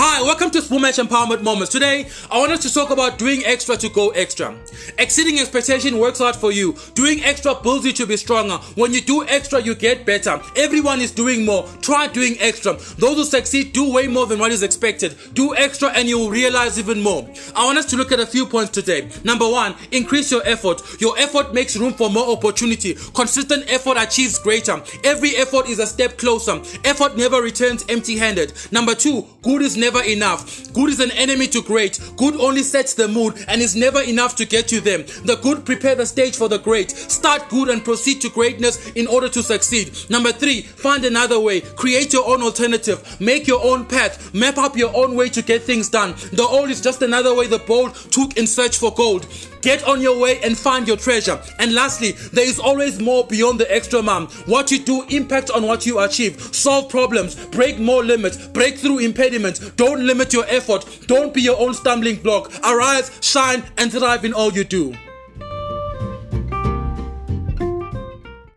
welcome to Match Empowerment Moments. Today, I want us to talk about doing extra to go extra. Exceeding expectation works hard for you. Doing extra builds you to be stronger. When you do extra, you get better. Everyone is doing more. Try doing extra. Those who succeed do way more than what is expected. Do extra and you will realize even more. I want us to look at a few points today. Number one, increase your effort. Your effort makes room for more opportunity. Consistent effort achieves greater. Every effort is a step closer. Effort never returns empty handed. Number two, good is never enough. Good is an enemy to great. Good only sets the mood and is never enough to get you there. The good prepare the stage for the great. Start good and proceed to greatness in order to succeed. Number three, find another way. Create your own alternative. Make your own path. Map up your own way to get things done. The old is just another way the bold took in search for gold. Get on your way and find your treasure. And lastly, there is always more beyond the extra mile. What you do impact on what you achieve. Solve problems, break more limits, break through impediments. Don't limit your effort. Don't be your own stumbling block. Arise, shine, and thrive in all you do.